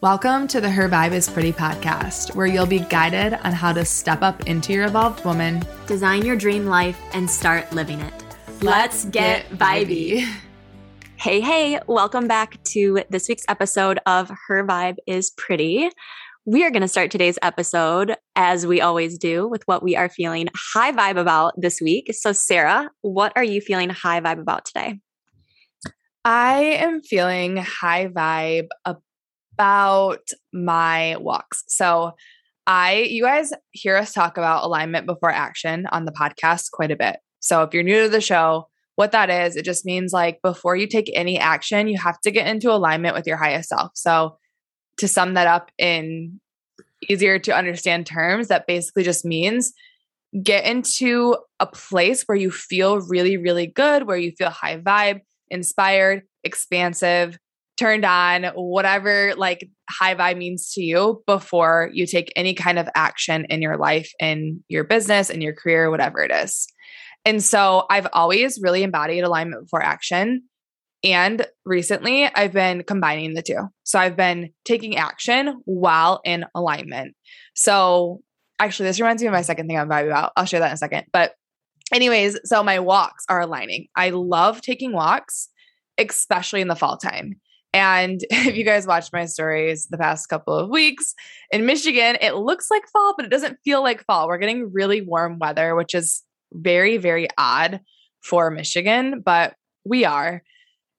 Welcome to the Her Vibe is Pretty podcast, where you'll be guided on how to step up into your evolved woman, design your dream life, and start living it. Let's get vibey. Hey, hey, welcome back to this week's episode of Her Vibe is Pretty. We are going to start today's episode, as we always do, with what we are feeling high vibe about this week. So, Sarah, what are you feeling high vibe about today? I am feeling high vibe about my walks. So, I, you guys hear us talk about alignment before action on the podcast quite a bit. So, if you're new to the show, what that is, it just means like before you take any action, you have to get into alignment with your highest self. So, to sum that up in easier to understand terms, that basically just means get into a place where you feel really, really good, where you feel high vibe, inspired, expansive, turned on, whatever like high vibe means to you before you take any kind of action in your life, in your business, in your career, whatever it is. And so I've always really embodied alignment before action. And recently I've been combining the two. So I've been taking action while in alignment. So actually, this reminds me of my second thing I'm vibing about. I'll share that in a second. But, anyways, so my walks are aligning. I love taking walks, especially in the fall time. And if you guys watched my stories the past couple of weeks in Michigan, it looks like fall, but it doesn't feel like fall. We're getting really warm weather, which is very, very odd for Michigan, but we are.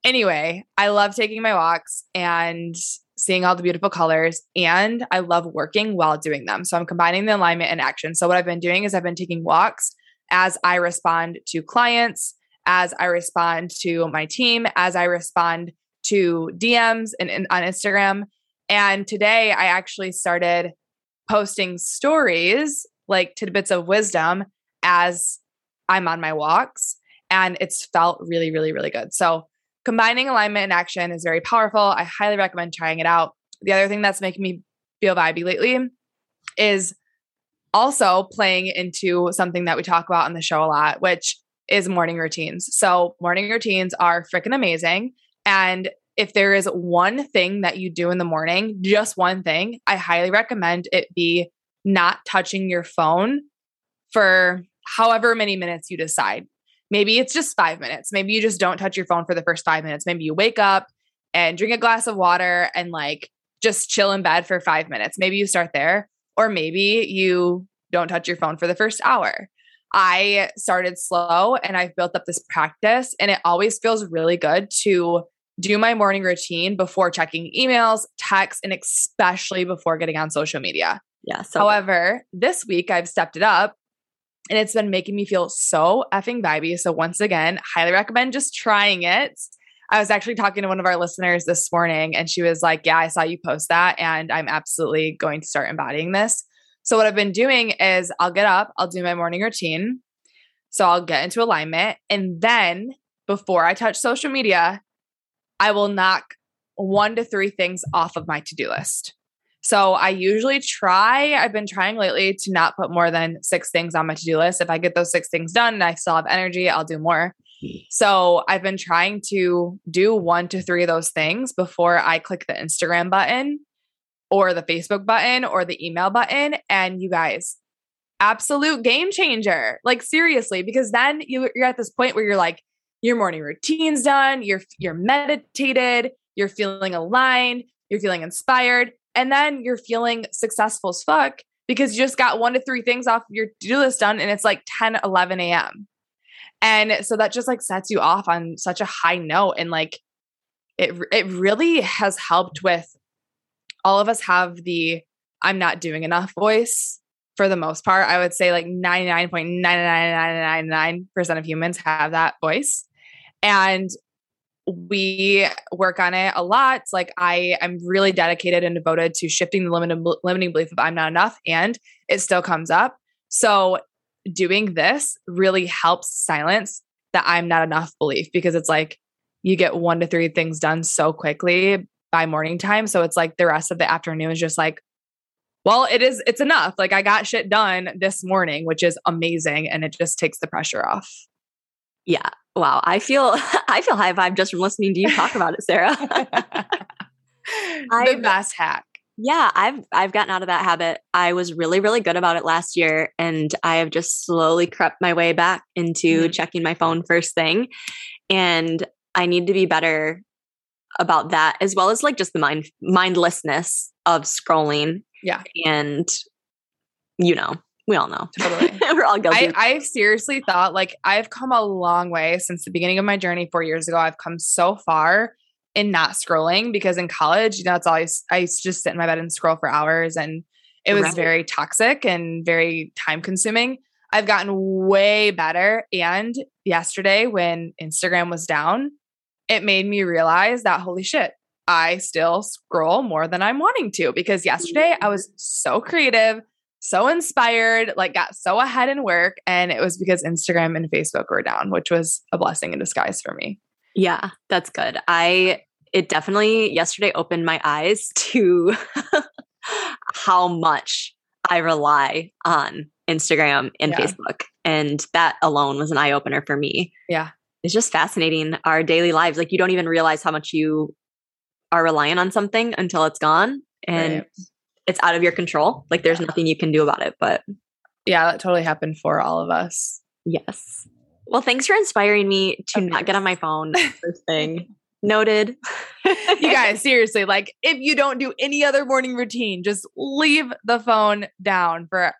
Anyway, I love taking my walks and seeing all the beautiful colors, and I love working while doing them. So I'm combining the alignment and action. So, what I've been doing is I've been taking walks as I respond to clients, as I respond to my team, as I respond to DMs and, and on Instagram. And today I actually started posting stories like tidbits of wisdom as I'm on my walks. And it's felt really, really, really good. So combining alignment and action is very powerful. I highly recommend trying it out. The other thing that's making me feel vibey lately is also playing into something that we talk about on the show a lot, which is morning routines. So morning routines are freaking amazing. And if there is one thing that you do in the morning, just one thing, I highly recommend it be not touching your phone for however many minutes you decide. Maybe it's just five minutes. Maybe you just don't touch your phone for the first five minutes. Maybe you wake up and drink a glass of water and like just chill in bed for five minutes. Maybe you start there. Or maybe you don't touch your phone for the first hour. I started slow and I've built up this practice, and it always feels really good to do my morning routine before checking emails, texts, and especially before getting on social media. Yeah. So However, good. this week I've stepped it up and it's been making me feel so effing vibey. So once again, highly recommend just trying it. I was actually talking to one of our listeners this morning and she was like, Yeah, I saw you post that and I'm absolutely going to start embodying this. So, what I've been doing is I'll get up, I'll do my morning routine. So, I'll get into alignment. And then before I touch social media, I will knock one to three things off of my to do list. So I usually try, I've been trying lately to not put more than six things on my to do list. If I get those six things done and I still have energy, I'll do more. So I've been trying to do one to three of those things before I click the Instagram button or the Facebook button or the email button. And you guys, absolute game changer. Like seriously, because then you, you're at this point where you're like, your morning routine's done, you're you're meditated, you're feeling aligned, you're feeling inspired, and then you're feeling successful as fuck because you just got one to three things off your to-do list done and it's like 10, 11 a.m. And so that just like sets you off on such a high note. And like it it really has helped with all of us have the I'm not doing enough voice for the most part. I would say like 99.99999% of humans have that voice. And we work on it a lot. Like I am really dedicated and devoted to shifting the limited, limiting belief of I'm not enough, and it still comes up. So doing this really helps silence that I'm not enough belief because it's like you get one to three things done so quickly by morning time. So it's like the rest of the afternoon is just like, well, it is, it's enough. Like I got shit done this morning, which is amazing. And it just takes the pressure off. Yeah. Wow. I feel I feel high vibe just from listening to you talk about it, Sarah. the best hack. Yeah, I've I've gotten out of that habit. I was really really good about it last year and I have just slowly crept my way back into mm-hmm. checking my phone first thing. And I need to be better about that as well as like just the mind mindlessness of scrolling. Yeah. And you know, we all know. Totally. We're all guilty. I, I seriously thought like I've come a long way since the beginning of my journey four years ago. I've come so far in not scrolling because in college, you know, it's always I used to just sit in my bed and scroll for hours and it was right. very toxic and very time consuming. I've gotten way better. And yesterday, when Instagram was down, it made me realize that holy shit, I still scroll more than I'm wanting to because yesterday I was so creative, so inspired, like got so ahead in work. And it was because Instagram and Facebook were down, which was a blessing in disguise for me. Yeah, that's good. I, it definitely yesterday opened my eyes to how much I rely on Instagram and yeah. Facebook. And that alone was an eye opener for me. Yeah. It's just fascinating our daily lives. Like you don't even realize how much you are relying on something until it's gone and right. it's out of your control. Like there's yeah. nothing you can do about it. But yeah, that totally happened for all of us. Yes. Well, thanks for inspiring me to not get on my phone first thing. Noted. you guys, seriously, like if you don't do any other morning routine, just leave the phone down for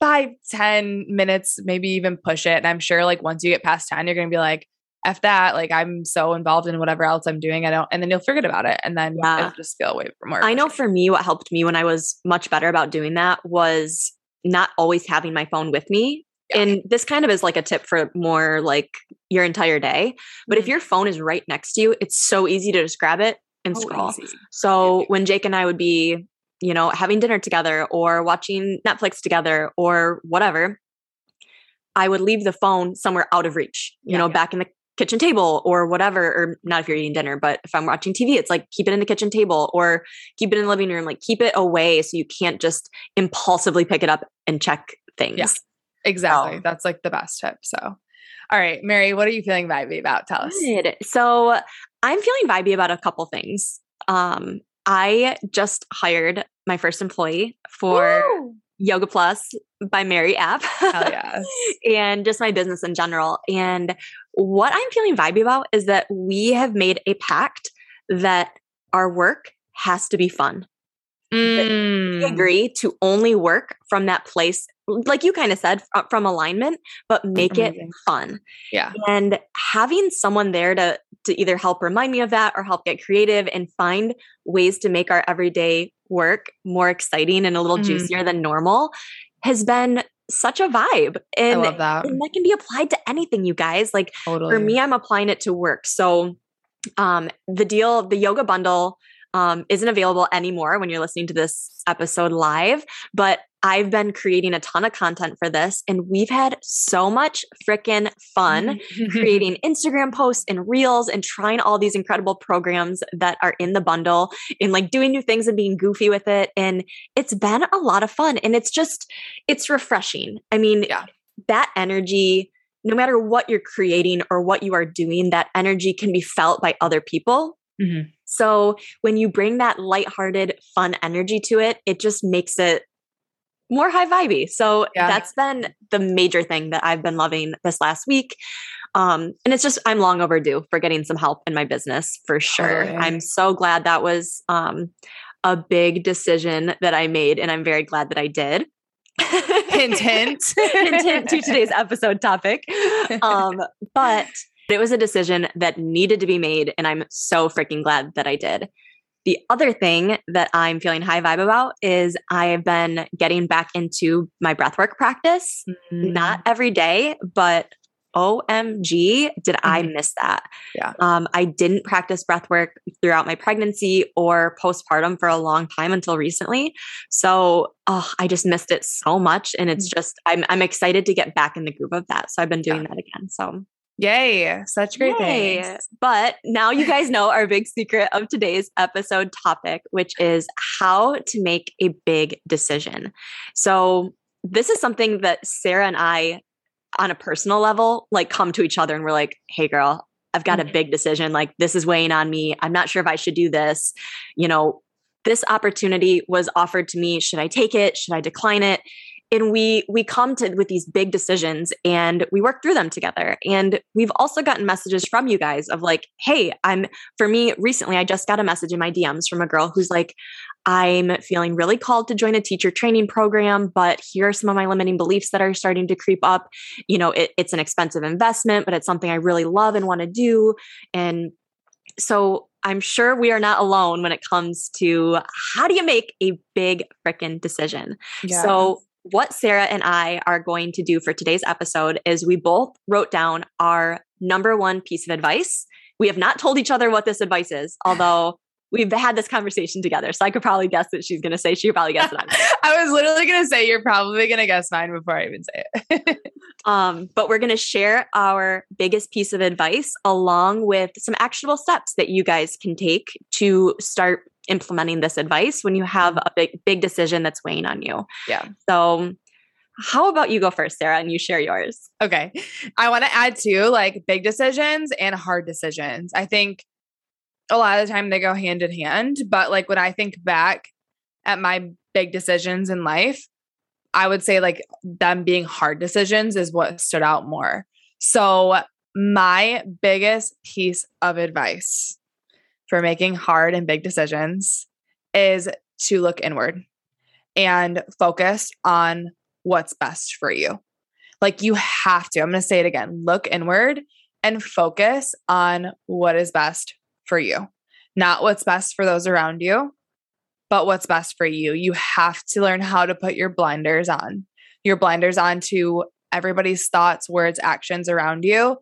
five, ten minutes, maybe even push it. And I'm sure like once you get past 10, you're going to be like, F that. Like I'm so involved in whatever else I'm doing. I don't, and then you'll forget about it. And then yeah. it'll just feel way more. I know for me, what helped me when I was much better about doing that was not always having my phone with me. Yeah. And this kind of is like a tip for more like your entire day. But mm-hmm. if your phone is right next to you, it's so easy to just grab it and oh, scroll. Easy. So when Jake and I would be you know, having dinner together or watching Netflix together or whatever, I would leave the phone somewhere out of reach, you yeah, know, yeah. back in the kitchen table or whatever, or not if you're eating dinner, but if I'm watching TV, it's like keep it in the kitchen table or keep it in the living room, like keep it away so you can't just impulsively pick it up and check things. Yeah, exactly. So. That's like the best tip. So, all right, Mary, what are you feeling vibey about? Tell us. Good. So, I'm feeling vibey about a couple things. Um, I just hired my first employee for Woo! Yoga Plus by Mary app. Yes. and just my business in general. And what I'm feeling vibey about is that we have made a pact that our work has to be fun. Mm. We agree to only work from that place, like you kind of said, from alignment, but make Amazing. it fun. Yeah. And having someone there to to either help remind me of that or help get creative and find ways to make our everyday work more exciting and a little mm. juicier than normal has been such a vibe. And, I love that. And that can be applied to anything, you guys. Like totally. for me, I'm applying it to work. So um the deal, the yoga bundle um, isn't available anymore when you're listening to this episode live, but I've been creating a ton of content for this and we've had so much freaking fun creating Instagram posts and reels and trying all these incredible programs that are in the bundle and like doing new things and being goofy with it. And it's been a lot of fun and it's just, it's refreshing. I mean, yeah. that energy, no matter what you're creating or what you are doing, that energy can be felt by other people. Mm-hmm. So when you bring that lighthearted, fun energy to it, it just makes it more high vibey. So yeah. that's been the major thing that I've been loving this last week. Um, and it's just I'm long overdue for getting some help in my business for sure. I'm so glad that was um, a big decision that I made, and I'm very glad that I did. hint, hint, hint, hint to today's episode topic. Um, but it was a decision that needed to be made, and I'm so freaking glad that I did. The other thing that I'm feeling high vibe about is I've been getting back into my breathwork practice. Mm-hmm. Not every day, but OMG, did mm-hmm. I miss that? Yeah. Um, I didn't practice breathwork throughout my pregnancy or postpartum for a long time until recently. So oh, I just missed it so much. And it's mm-hmm. just, I'm, I'm excited to get back in the groove of that. So I've been doing yeah. that again. So Yay, such great Yay. things. But now you guys know our big secret of today's episode topic, which is how to make a big decision. So, this is something that Sarah and I, on a personal level, like come to each other and we're like, hey, girl, I've got a mm-hmm. big decision. Like, this is weighing on me. I'm not sure if I should do this. You know, this opportunity was offered to me. Should I take it? Should I decline it? And we we come to with these big decisions and we work through them together and we've also gotten messages from you guys of like hey i'm for me recently i just got a message in my dms from a girl who's like i'm feeling really called to join a teacher training program but here are some of my limiting beliefs that are starting to creep up you know it, it's an expensive investment but it's something i really love and want to do and so I'm sure we are not alone when it comes to how do you make a big freaking decision. Yeah. So what Sarah and I are going to do for today's episode is we both wrote down our number one piece of advice. We have not told each other what this advice is, although we've had this conversation together. So I could probably guess that she's going to say, she probably guess it. I was literally going to say, you're probably going to guess mine before I even say it. um, but we're going to share our biggest piece of advice along with some actionable steps that you guys can take to start implementing this advice when you have a big big decision that's weighing on you. Yeah. So how about you go first, Sarah, and you share yours? Okay. I want to add to like big decisions and hard decisions. I think a lot of the time they go hand in hand, but like when I think back at my big decisions in life, I would say like them being hard decisions is what stood out more. So, my biggest piece of advice for making hard and big decisions is to look inward and focus on what's best for you. Like you have to, I'm going to say it again look inward and focus on what is best for you, not what's best for those around you, but what's best for you. You have to learn how to put your blinders on, your blinders on to everybody's thoughts, words, actions around you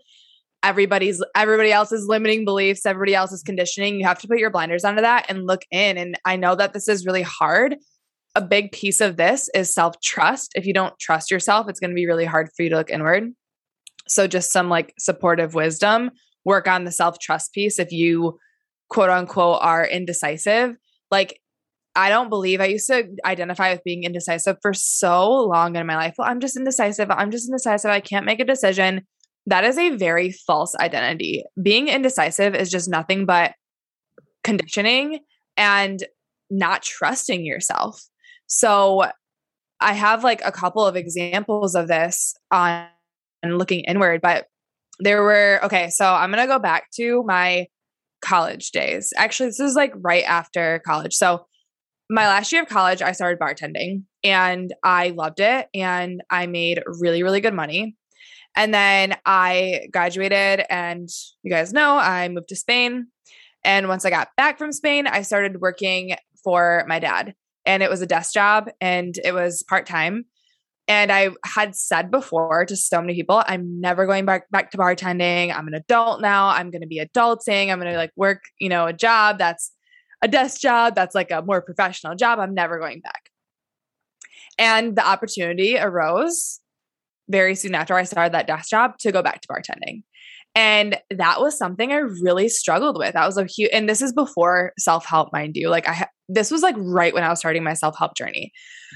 everybody's everybody else's limiting beliefs, everybody else's conditioning. You have to put your blinders onto that and look in. And I know that this is really hard. A big piece of this is self trust. If you don't trust yourself, it's going to be really hard for you to look inward. So, just some like supportive wisdom, work on the self trust piece. If you quote unquote are indecisive, like I don't believe I used to identify with being indecisive for so long in my life. Well, I'm just indecisive. I'm just indecisive. I can't make a decision. That is a very false identity. Being indecisive is just nothing but conditioning and not trusting yourself. So I have like a couple of examples of this on looking inward, but there were okay, so I'm going to go back to my college days. Actually, this is like right after college. So my last year of college, I started bartending and I loved it and I made really, really good money. And then I graduated, and you guys know I moved to Spain. And once I got back from Spain, I started working for my dad. And it was a desk job and it was part time. And I had said before to so many people, I'm never going back back to bartending. I'm an adult now. I'm going to be adulting. I'm going to like work, you know, a job that's a desk job that's like a more professional job. I'm never going back. And the opportunity arose very soon after I started that desk job to go back to bartending. And that was something I really struggled with. That was a huge, and this is before self help, mind you. Like, I, this was like right when I was starting my self help journey.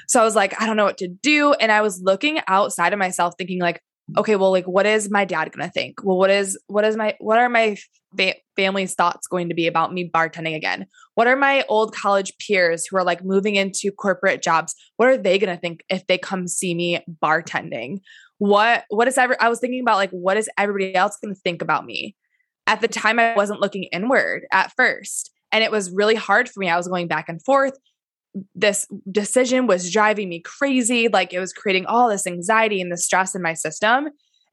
So I was like, I don't know what to do. And I was looking outside of myself, thinking, like, okay, well, like, what is my dad going to think? Well, what is, what is my, what are my fa- family's thoughts going to be about me bartending again? What are my old college peers who are like moving into corporate jobs? What are they going to think if they come see me bartending? What what is ever I was thinking about like what is everybody else going to think about me? At the time I wasn't looking inward at first and it was really hard for me. I was going back and forth. This decision was driving me crazy, like it was creating all this anxiety and the stress in my system.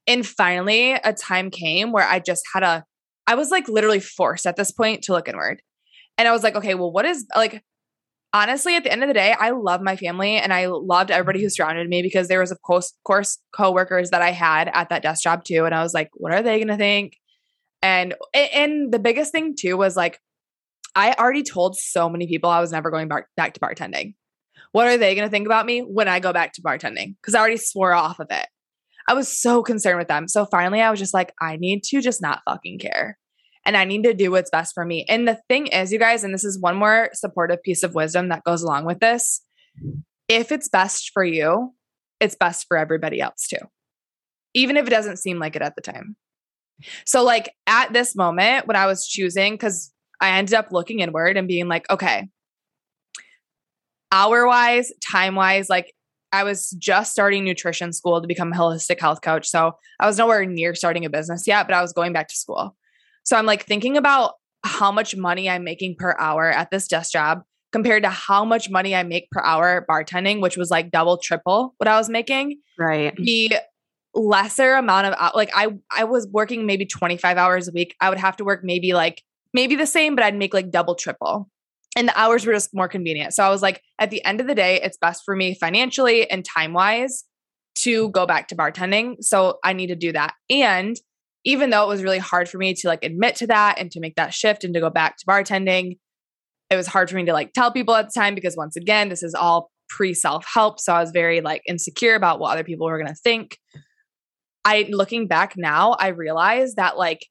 And finally a time came where I just had a I was like literally forced at this point to look inward. And I was like, okay, well, what is like honestly, at the end of the day, I love my family and I loved everybody who mm-hmm. surrounded me because there was, of course, course coworkers that I had at that desk job too. And I was like, what are they going to think? And and the biggest thing too was like, I already told so many people I was never going back back to bartending. What are they going to think about me when I go back to bartending? Because I already swore off of it. I was so concerned with them. So finally, I was just like, I need to just not fucking care and I need to do what's best for me. And the thing is, you guys, and this is one more supportive piece of wisdom that goes along with this if it's best for you, it's best for everybody else too, even if it doesn't seem like it at the time. So, like at this moment, when I was choosing, because I ended up looking inward and being like, okay, hour wise, time wise, like I was just starting nutrition school to become a holistic health coach. So I was nowhere near starting a business yet, but I was going back to school. So I'm like thinking about how much money I'm making per hour at this desk job compared to how much money I make per hour bartending, which was like double, triple what I was making. Right. The lesser amount of like I I was working maybe 25 hours a week. I would have to work maybe like maybe the same, but I'd make like double, triple. And the hours were just more convenient. So I was like, at the end of the day, it's best for me financially and time wise to go back to bartending. So I need to do that. And even though it was really hard for me to like admit to that and to make that shift and to go back to bartending, it was hard for me to like tell people at the time because once again, this is all pre self help. So I was very like insecure about what other people were going to think. I looking back now, I realized that like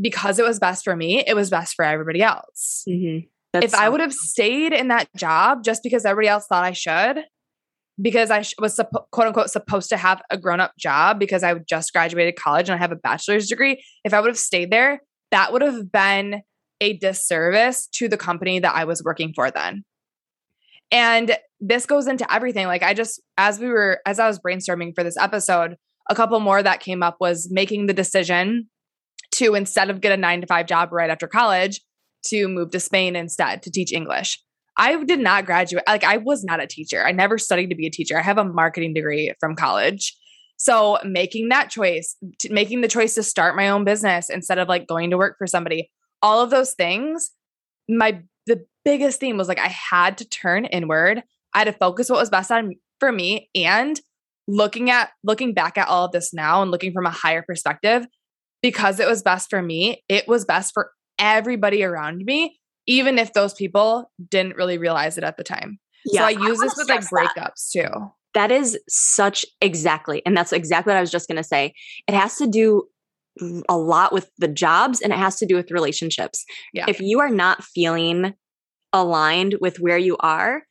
because it was best for me, it was best for everybody else. Mm-hmm. If I would have stayed in that job just because everybody else thought I should, because I was suppo- quote unquote supposed to have a grown up job because I just graduated college and I have a bachelor's degree, if I would have stayed there, that would have been a disservice to the company that I was working for then. And this goes into everything. Like I just, as we were, as I was brainstorming for this episode, a couple more that came up was making the decision to instead of get a nine to five job right after college, to move to Spain instead to teach English. I did not graduate, like, I was not a teacher. I never studied to be a teacher. I have a marketing degree from college. So, making that choice, making the choice to start my own business instead of like going to work for somebody, all of those things, my the biggest theme was like I had to turn inward. I had to focus what was best on for me and looking at looking back at all of this now and looking from a higher perspective because it was best for me, it was best for everybody around me, even if those people didn't really realize it at the time. Yeah, so I use I this with like breakups that. too. That is such exactly. And that's exactly what I was just going to say. It has to do a lot with the jobs and it has to do with relationships. Yeah. If you are not feeling aligned with where you are,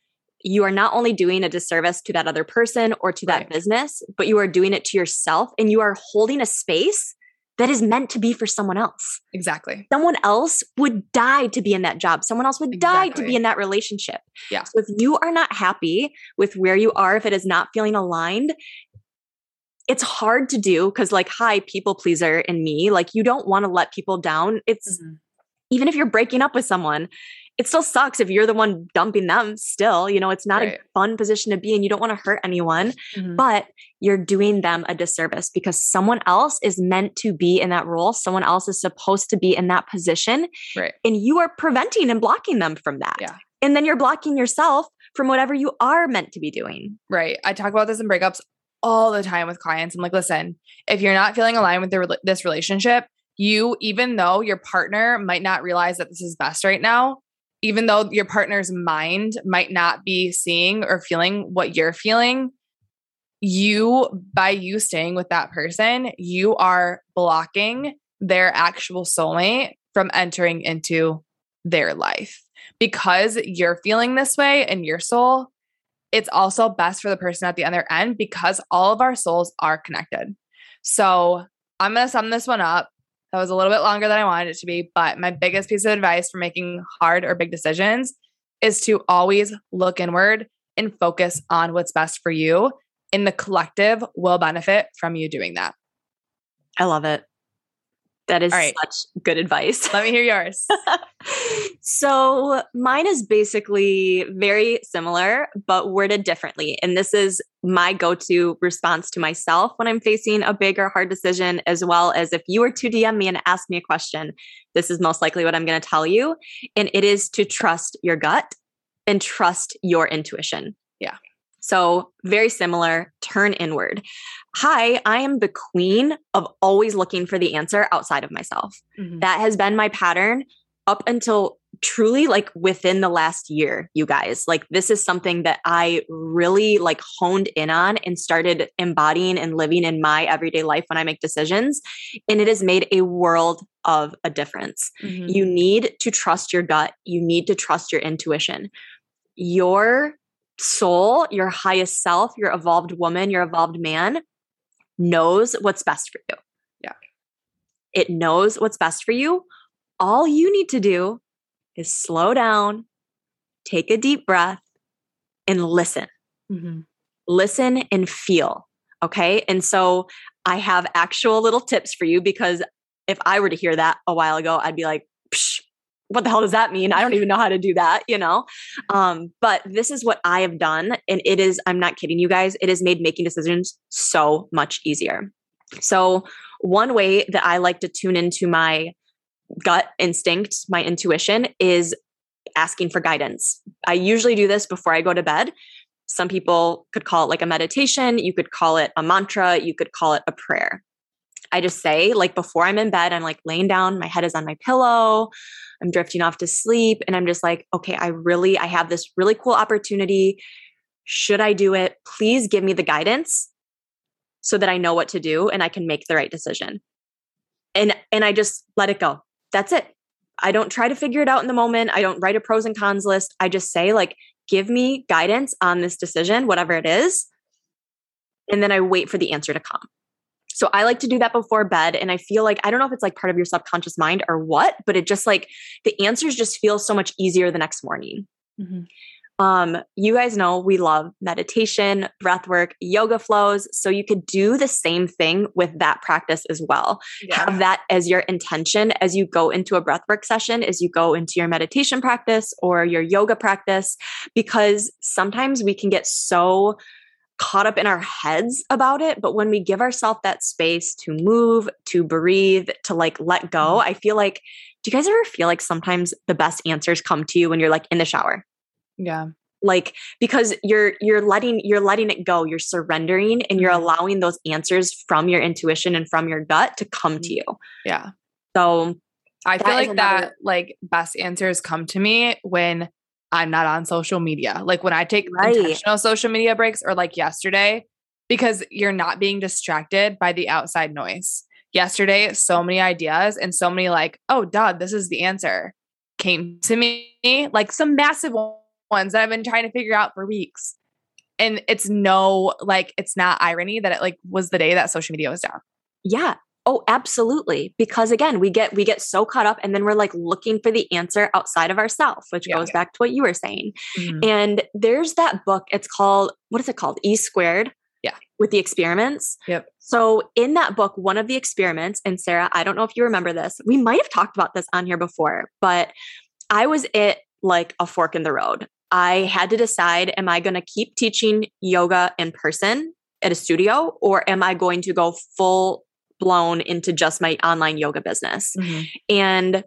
you are not only doing a disservice to that other person or to that right. business, but you are doing it to yourself and you are holding a space that is meant to be for someone else. Exactly. Someone else would die to be in that job. Someone else would exactly. die to be in that relationship. Yeah. So if you are not happy with where you are, if it is not feeling aligned, it's hard to do because, like, hi, people pleaser in me, like, you don't want to let people down. It's mm-hmm. even if you're breaking up with someone, it still sucks if you're the one dumping them still you know it's not right. a fun position to be in you don't want to hurt anyone mm-hmm. but you're doing them a disservice because someone else is meant to be in that role someone else is supposed to be in that position right. and you are preventing and blocking them from that yeah. and then you're blocking yourself from whatever you are meant to be doing right i talk about this in breakups all the time with clients i'm like listen if you're not feeling aligned with the, this relationship you even though your partner might not realize that this is best right now even though your partner's mind might not be seeing or feeling what you're feeling, you, by you staying with that person, you are blocking their actual soulmate from entering into their life. Because you're feeling this way in your soul, it's also best for the person at the other end because all of our souls are connected. So I'm going to sum this one up. That was a little bit longer than I wanted it to be. But my biggest piece of advice for making hard or big decisions is to always look inward and focus on what's best for you. And the collective will benefit from you doing that. I love it. That is right. such good advice. Let me hear yours. so, mine is basically very similar, but worded differently. And this is my go to response to myself when I'm facing a big or hard decision, as well as if you were to DM me and ask me a question, this is most likely what I'm going to tell you. And it is to trust your gut and trust your intuition. Yeah. So, very similar, turn inward. Hi, I am the queen of always looking for the answer outside of myself. Mm-hmm. That has been my pattern up until truly like within the last year you guys like this is something that i really like honed in on and started embodying and living in my everyday life when i make decisions and it has made a world of a difference mm-hmm. you need to trust your gut you need to trust your intuition your soul, your highest self, your evolved woman, your evolved man knows what's best for you. Yeah. It knows what's best for you. All you need to do is slow down, take a deep breath and listen. Mm-hmm. Listen and feel. Okay. And so I have actual little tips for you because if I were to hear that a while ago, I'd be like, what the hell does that mean? I don't even know how to do that, you know? Um, but this is what I have done. And it is, I'm not kidding you guys, it has made making decisions so much easier. So, one way that I like to tune into my gut instinct, my intuition, is asking for guidance. I usually do this before I go to bed. Some people could call it like a meditation, you could call it a mantra, you could call it a prayer. I just say, like, before I'm in bed, I'm like laying down, my head is on my pillow, I'm drifting off to sleep, and I'm just like, okay, I really, I have this really cool opportunity. Should I do it? Please give me the guidance so that I know what to do and I can make the right decision. And and I just let it go. That's it. I don't try to figure it out in the moment. I don't write a pros and cons list. I just say like give me guidance on this decision, whatever it is. And then I wait for the answer to come. So I like to do that before bed. And I feel like, I don't know if it's like part of your subconscious mind or what, but it just like the answers just feel so much easier the next morning. Mm-hmm. Um, you guys know we love meditation, breath work, yoga flows. So you could do the same thing with that practice as well. Yeah. Have that as your intention as you go into a breath work session, as you go into your meditation practice or your yoga practice, because sometimes we can get so caught up in our heads about it. But when we give ourselves that space to move, to breathe, to like let go, mm-hmm. I feel like, do you guys ever feel like sometimes the best answers come to you when you're like in the shower? Yeah. Like because you're you're letting you're letting it go, you're surrendering and you're mm-hmm. allowing those answers from your intuition and from your gut to come to mm-hmm. you. Yeah. So I feel like another- that like best answers come to me when I'm not on social media. Like when I take right. intentional social media breaks or like yesterday, because you're not being distracted by the outside noise. Yesterday, so many ideas and so many like, oh, duh, this is the answer came to me, like some massive ones that I've been trying to figure out for weeks. And it's no, like, it's not irony that it like was the day that social media was down. Yeah. Oh, absolutely. Because again, we get we get so caught up and then we're like looking for the answer outside of ourselves, which yeah, goes yeah. back to what you were saying. Mm-hmm. And there's that book, it's called what is it called? E squared. Yeah. With the experiments. Yep. So in that book, one of the experiments, and Sarah, I don't know if you remember this. We might have talked about this on here before, but I was at like a fork in the road. I had to decide am I going to keep teaching yoga in person at a studio or am I going to go full blown into just my online yoga business? Mm-hmm. And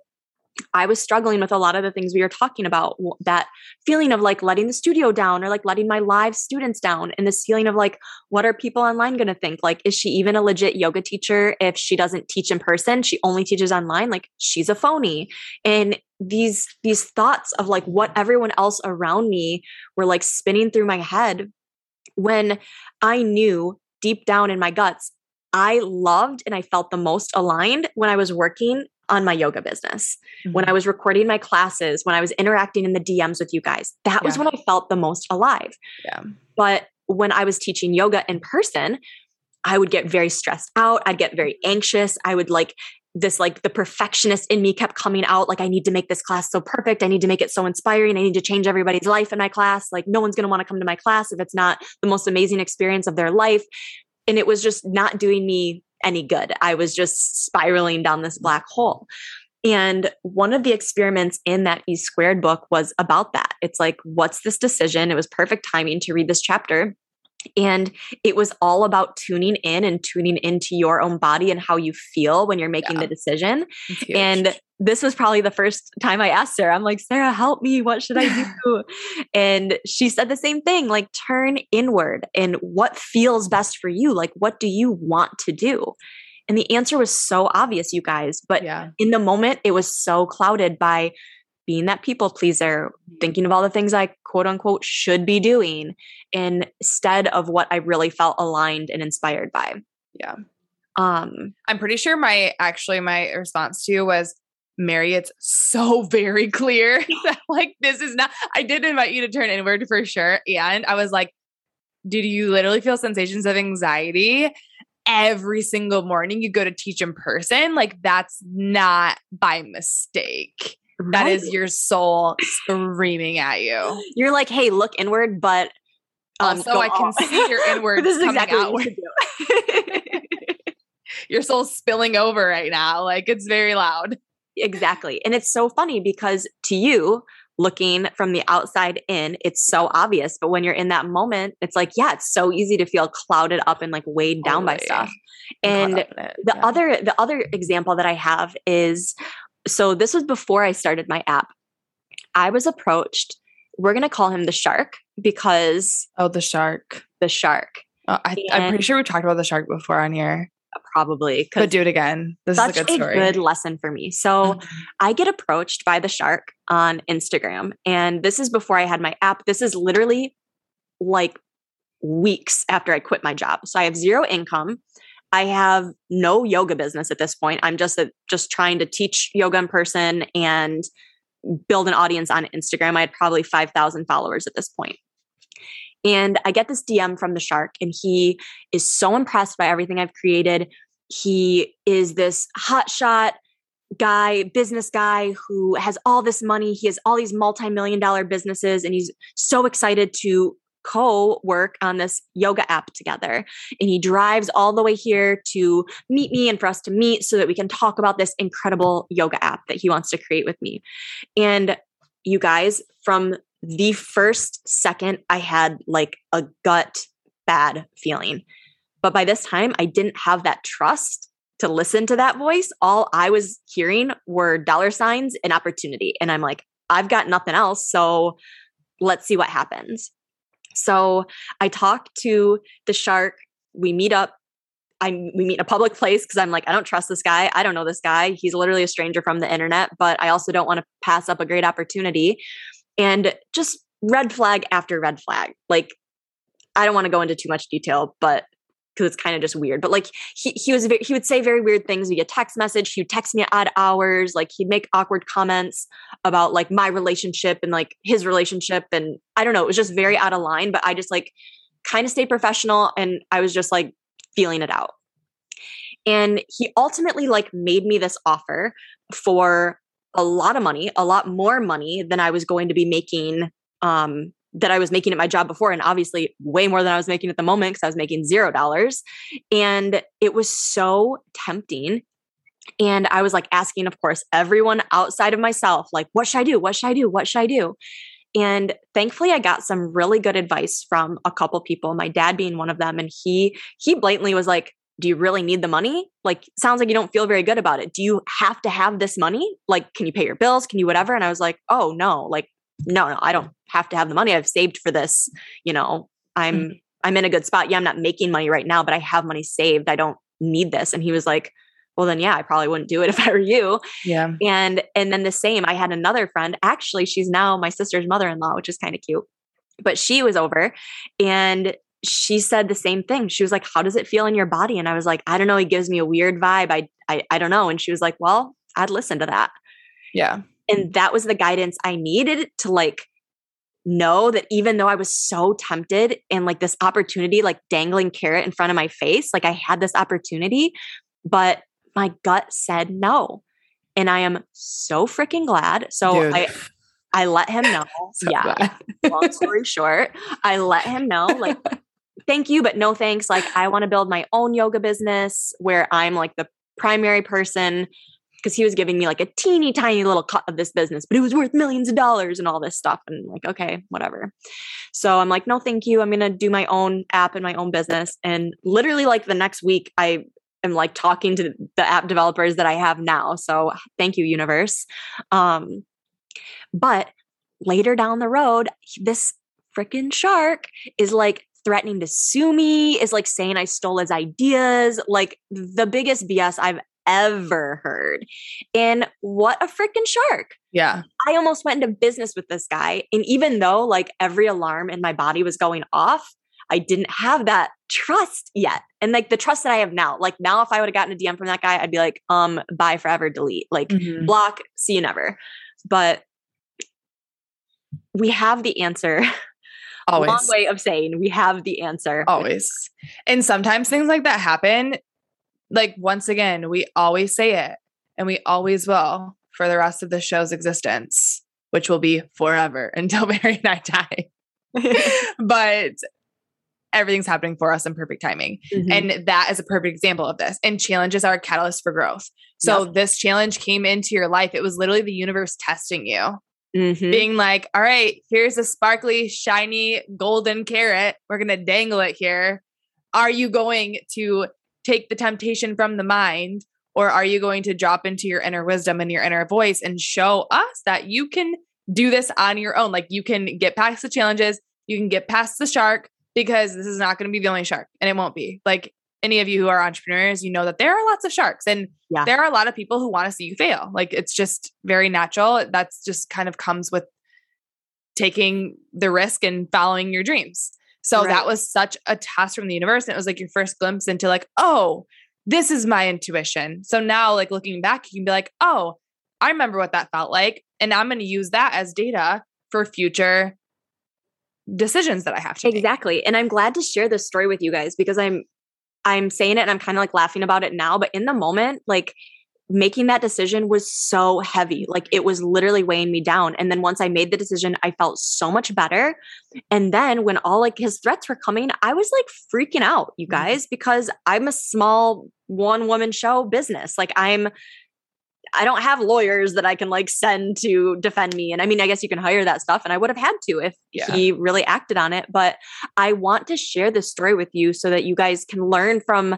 I was struggling with a lot of the things we were talking about that feeling of like letting the studio down or like letting my live students down and this feeling of like what are people online going to think like is she even a legit yoga teacher if she doesn't teach in person she only teaches online like she's a phony and these these thoughts of like what everyone else around me were like spinning through my head when i knew deep down in my guts I loved and I felt the most aligned when I was working on my yoga business, mm-hmm. when I was recording my classes, when I was interacting in the DMs with you guys. That yeah. was when I felt the most alive. Yeah. But when I was teaching yoga in person, I would get very stressed out. I'd get very anxious. I would like this like the perfectionist in me kept coming out like i need to make this class so perfect i need to make it so inspiring i need to change everybody's life in my class like no one's going to want to come to my class if it's not the most amazing experience of their life and it was just not doing me any good i was just spiraling down this black hole and one of the experiments in that E squared book was about that. It's like, what's this decision? It was perfect timing to read this chapter. And it was all about tuning in and tuning into your own body and how you feel when you're making yeah. the decision. And this was probably the first time I asked Sarah, I'm like, Sarah, help me. What should I do? and she said the same thing like, turn inward and what feels best for you? Like, what do you want to do? And the answer was so obvious, you guys. But yeah. in the moment, it was so clouded by being that people pleaser, mm-hmm. thinking of all the things I quote unquote should be doing instead of what I really felt aligned and inspired by. Yeah. Um, I'm pretty sure my actually my response to you was Mary, it's so very clear that like this is not I did invite you to turn inward for sure. And I was like, did you literally feel sensations of anxiety every single morning you go to teach in person? Like that's not by mistake. Right. That is your soul screaming at you. You're like, hey, look inward, but um, also I can see your inward this is exactly outward. You your soul's spilling over right now. Like it's very loud. Exactly. And it's so funny because to you, looking from the outside in, it's so obvious. But when you're in that moment, it's like, yeah, it's so easy to feel clouded up and like weighed down by stuff. And the yeah. other the other example that I have is so this was before I started my app. I was approached. We're gonna call him the shark because oh, the shark, the shark. Oh, I, am pretty sure we talked about the shark before on here probably could do it again. This such is a good story. A good lesson for me. So mm-hmm. I get approached by the shark on Instagram, and this is before I had my app. This is literally like weeks after I quit my job. So I have zero income. I have no yoga business at this point. I'm just a, just trying to teach yoga in person and build an audience on Instagram. I had probably 5,000 followers at this point. And I get this DM from the shark, and he is so impressed by everything I've created. He is this hotshot guy, business guy who has all this money. He has all these multi million dollar businesses, and he's so excited to co work on this yoga app together. And he drives all the way here to meet me and for us to meet so that we can talk about this incredible yoga app that he wants to create with me. And you guys, from the first second I had like a gut bad feeling. But by this time, I didn't have that trust to listen to that voice. All I was hearing were dollar signs and opportunity. And I'm like, I've got nothing else. So let's see what happens. So I talk to the shark. We meet up. I we meet in a public place because I'm like, I don't trust this guy. I don't know this guy. He's literally a stranger from the internet, but I also don't want to pass up a great opportunity and just red flag after red flag. Like, I don't want to go into too much detail, but because it's kind of just weird. But like he he was he would say very weird things via text message. He'd text me at odd hours. Like he'd make awkward comments about like my relationship and like his relationship, and I don't know. It was just very out of line. But I just like kind of stayed professional, and I was just like feeling it out. And he ultimately like made me this offer for a lot of money, a lot more money than I was going to be making um, that I was making at my job before, and obviously way more than I was making at the moment because I was making zero dollars. And it was so tempting. And I was like asking, of course, everyone outside of myself, like, what should I do? What should I do? What should I do? And thankfully I got some really good advice from a couple people, my dad being one of them. And he he blatantly was like, do you really need the money? Like, sounds like you don't feel very good about it. Do you have to have this money? Like, can you pay your bills? Can you whatever? And I was like, oh, no, like, no, no, I don't have to have the money. I've saved for this. You know, I'm, mm-hmm. I'm in a good spot. Yeah, I'm not making money right now, but I have money saved. I don't need this. And he was like, well then yeah i probably wouldn't do it if i were you yeah and and then the same i had another friend actually she's now my sister's mother-in-law which is kind of cute but she was over and she said the same thing. She was like, "How does it feel in your body?" And I was like, "I don't know. He gives me a weird vibe. I I I don't know." And she was like, "Well, I'd listen to that." Yeah. And that was the guidance I needed to like know that even though I was so tempted and like this opportunity, like dangling carrot in front of my face, like I had this opportunity, but my gut said no. And I am so freaking glad. So Dude. I I let him know. so yeah. Long story short, I let him know like thank you, but no thanks. Like, I want to build my own yoga business where I'm like the primary person because he was giving me like a teeny tiny little cut of this business, but it was worth millions of dollars and all this stuff. And like, okay, whatever. So I'm like, no, thank you. I'm going to do my own app and my own business. And literally, like the next week, I am like talking to the app developers that I have now. So thank you, universe. Um, but later down the road, this freaking shark is like threatening to sue me, is like saying I stole his ideas, like the biggest BS I've ever heard. And what a freaking shark. Yeah. I almost went into business with this guy. And even though like every alarm in my body was going off, I didn't have that trust yet. And like the trust that I have now, like now if I would have gotten a DM from that guy, I'd be like, um, bye forever, delete, like mm-hmm. block, see you never. But we have the answer Always. Long way of saying we have the answer. Always. And sometimes things like that happen. Like once again, we always say it and we always will for the rest of the show's existence, which will be forever until Mary and I die. but everything's happening for us in perfect timing. Mm-hmm. And that is a perfect example of this. And challenges are a catalyst for growth. So yep. this challenge came into your life. It was literally the universe testing you. Mm-hmm. Being like, all right, here's a sparkly, shiny, golden carrot. We're going to dangle it here. Are you going to take the temptation from the mind? Or are you going to drop into your inner wisdom and your inner voice and show us that you can do this on your own? Like you can get past the challenges, you can get past the shark because this is not going to be the only shark and it won't be. Like any of you who are entrepreneurs, you know that there are lots of sharks and yeah. there are a lot of people who want to see you fail. Like it's just very natural. That's just kind of comes with taking the risk and following your dreams. So right. that was such a test from the universe. And it was like your first glimpse into like, oh, this is my intuition. So now, like looking back, you can be like, oh, I remember what that felt like. And I'm going to use that as data for future decisions that I have to Exactly. Make. And I'm glad to share this story with you guys because I'm I'm saying it and I'm kind of like laughing about it now, but in the moment, like making that decision was so heavy. Like it was literally weighing me down. And then once I made the decision, I felt so much better. And then when all like his threats were coming, I was like freaking out, you mm-hmm. guys, because I'm a small one woman show business. Like I'm I don't have lawyers that I can like send to defend me. And I mean, I guess you can hire that stuff, and I would have had to if yeah. he really acted on it. But I want to share this story with you so that you guys can learn from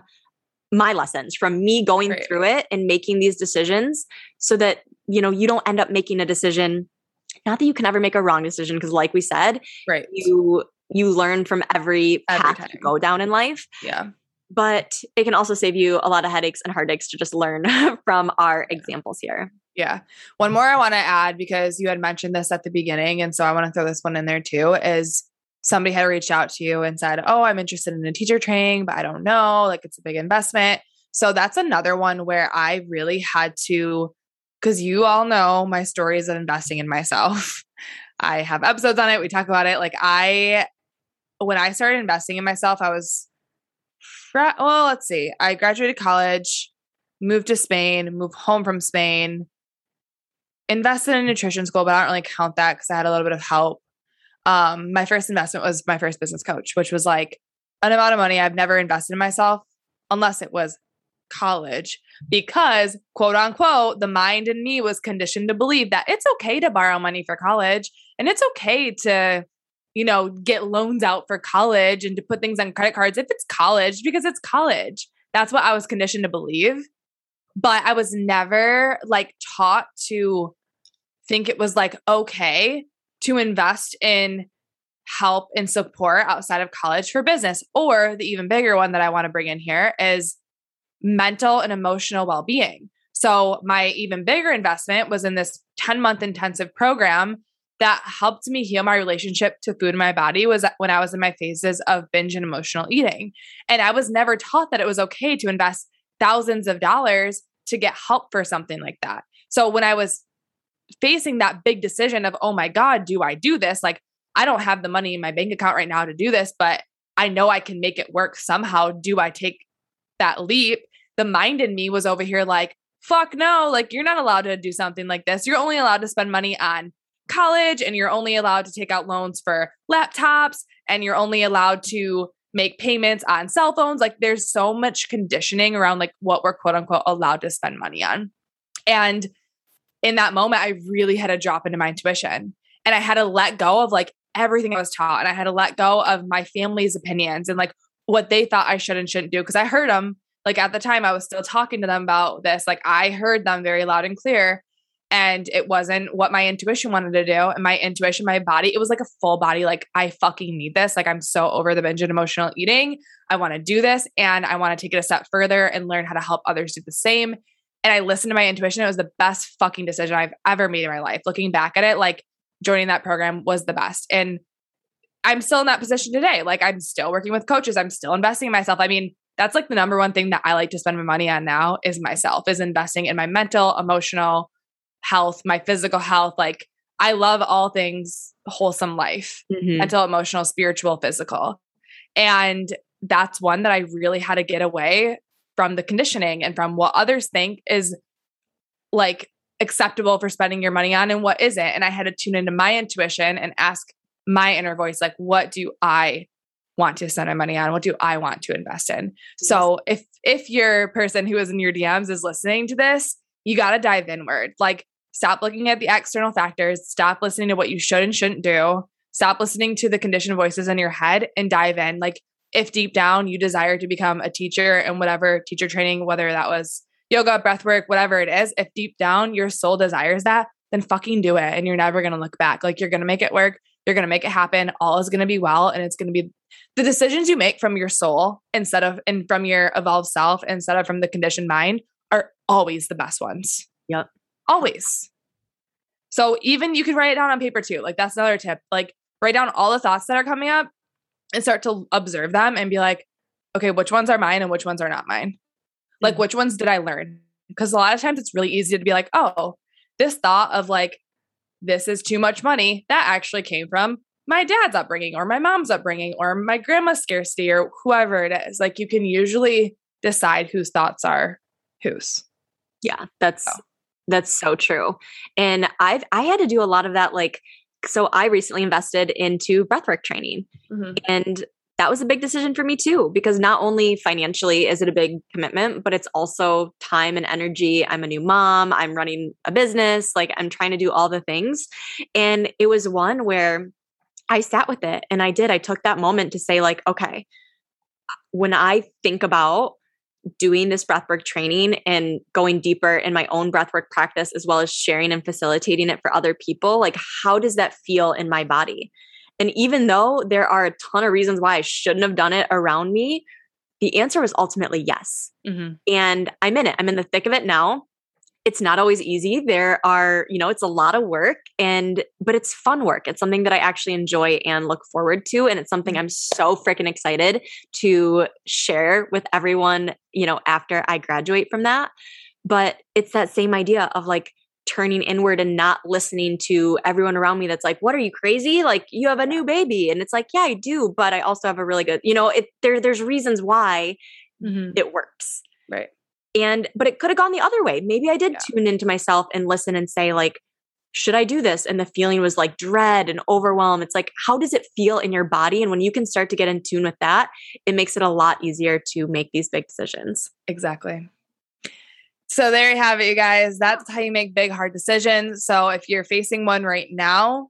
my lessons from me going right. through it and making these decisions so that you know you don't end up making a decision not that you can ever make a wrong decision because like we said right you you learn from every, every path time. you go down in life yeah but it can also save you a lot of headaches and heartaches to just learn from our examples here yeah. One more I want to add because you had mentioned this at the beginning. And so I want to throw this one in there too is somebody had reached out to you and said, Oh, I'm interested in a teacher training, but I don't know. Like it's a big investment. So that's another one where I really had to, because you all know my stories of investing in myself. I have episodes on it. We talk about it. Like I, when I started investing in myself, I was, well, let's see. I graduated college, moved to Spain, moved home from Spain, invested in nutrition school, but I don't really count that because I had a little bit of help um, my first investment was my first business coach, which was like an amount of money I've never invested in myself unless it was college because quote unquote the mind in me was conditioned to believe that it's okay to borrow money for college and it's okay to you know get loans out for college and to put things on credit cards if it's college because it's college. That's what i was conditioned to believe. But i was never like taught to think it was like okay to invest in help and support outside of college for business. Or the even bigger one that I want to bring in here is mental and emotional well being. So, my even bigger investment was in this 10 month intensive program that helped me heal my relationship to food in my body was when I was in my phases of binge and emotional eating. And I was never taught that it was okay to invest thousands of dollars to get help for something like that. So when I was facing that big decision of, oh my God, do I do this? Like, I don't have the money in my bank account right now to do this, but I know I can make it work somehow. Do I take that leap? The mind in me was over here like, fuck no, like, you're not allowed to do something like this. You're only allowed to spend money on college and you're only allowed to take out loans for laptops and you're only allowed to make payments on cell phones. Like, there's so much conditioning around like what we're quote unquote allowed to spend money on. And in that moment, I really had to drop into my intuition and I had to let go of like everything I was taught. And I had to let go of my family's opinions and like what they thought I should and shouldn't do. Cause I heard them like at the time I was still talking to them about this. Like I heard them very loud and clear. And it wasn't what my intuition wanted to do. And my intuition, my body, it was like a full body, like, I fucking need this. Like, I'm so over the binge and emotional eating. I want to do this and I want to take it a step further and learn how to help others do the same and I listened to my intuition. It was the best fucking decision I've ever made in my life. Looking back at it, like joining that program was the best. And I'm still in that position today. Like I'm still working with coaches. I'm still investing in myself. I mean, that's like the number one thing that I like to spend my money on now is myself, is investing in my mental, emotional health, my physical health. Like I love all things wholesome life, mm-hmm. mental, emotional, spiritual, physical. And that's one that I really had to get away from the conditioning and from what others think is like acceptable for spending your money on and what isn't. And I had to tune into my intuition and ask my inner voice, like, what do I want to spend my money on? What do I want to invest in? So if if your person who is in your DMs is listening to this, you got to dive inward. Like stop looking at the external factors, stop listening to what you should and shouldn't do. Stop listening to the conditioned voices in your head and dive in. Like if deep down you desire to become a teacher and whatever teacher training, whether that was yoga, breath work, whatever it is, if deep down your soul desires that, then fucking do it and you're never going to look back. Like you're going to make it work. You're going to make it happen. All is going to be well. And it's going to be the decisions you make from your soul instead of, and from your evolved self instead of from the conditioned mind are always the best ones. Yep. Always. So even you can write it down on paper too. Like that's another tip. Like write down all the thoughts that are coming up and start to observe them and be like, okay, which ones are mine and which ones are not mine? Like, mm-hmm. which ones did I learn? Because a lot of times it's really easy to be like, oh, this thought of like, this is too much money, that actually came from my dad's upbringing or my mom's upbringing or my grandma's scarcity or whoever it is. Like, you can usually decide whose thoughts are whose. Yeah, that's. So. That's so true. And I've I had to do a lot of that like so I recently invested into breathwork training. Mm-hmm. And that was a big decision for me too, because not only financially is it a big commitment, but it's also time and energy. I'm a new mom, I'm running a business, like I'm trying to do all the things. And it was one where I sat with it and I did. I took that moment to say, like, okay, when I think about doing this breathwork training and going deeper in my own breathwork practice, as well as sharing and facilitating it for other people, like, how does that feel in my body? And even though there are a ton of reasons why I shouldn't have done it around me, the answer was ultimately yes. Mm-hmm. And I'm in it. I'm in the thick of it now. It's not always easy. There are, you know, it's a lot of work and but it's fun work. It's something that I actually enjoy and look forward to and it's something I'm so freaking excited to share with everyone, you know, after I graduate from that. But it's that same idea of like turning inward and not listening to everyone around me that's like what are you crazy like you have a new baby and it's like yeah i do but i also have a really good you know it there there's reasons why mm-hmm. it works right and but it could have gone the other way maybe i did yeah. tune into myself and listen and say like should i do this and the feeling was like dread and overwhelm it's like how does it feel in your body and when you can start to get in tune with that it makes it a lot easier to make these big decisions exactly so there you have it, you guys. That's how you make big, hard decisions. So if you're facing one right now,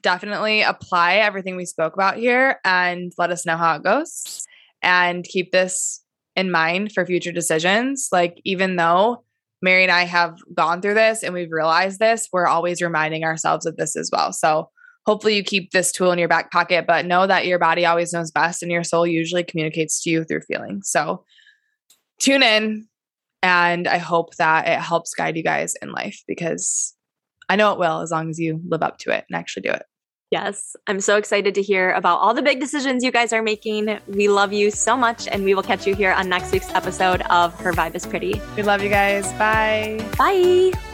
definitely apply everything we spoke about here and let us know how it goes. And keep this in mind for future decisions. Like, even though Mary and I have gone through this and we've realized this, we're always reminding ourselves of this as well. So hopefully you keep this tool in your back pocket, but know that your body always knows best and your soul usually communicates to you through feelings. So tune in, and I hope that it helps guide you guys in life because I know it will as long as you live up to it and actually do it. Yes, I'm so excited to hear about all the big decisions you guys are making. We love you so much, and we will catch you here on next week's episode of Her Vibe is Pretty. We love you guys. Bye. Bye.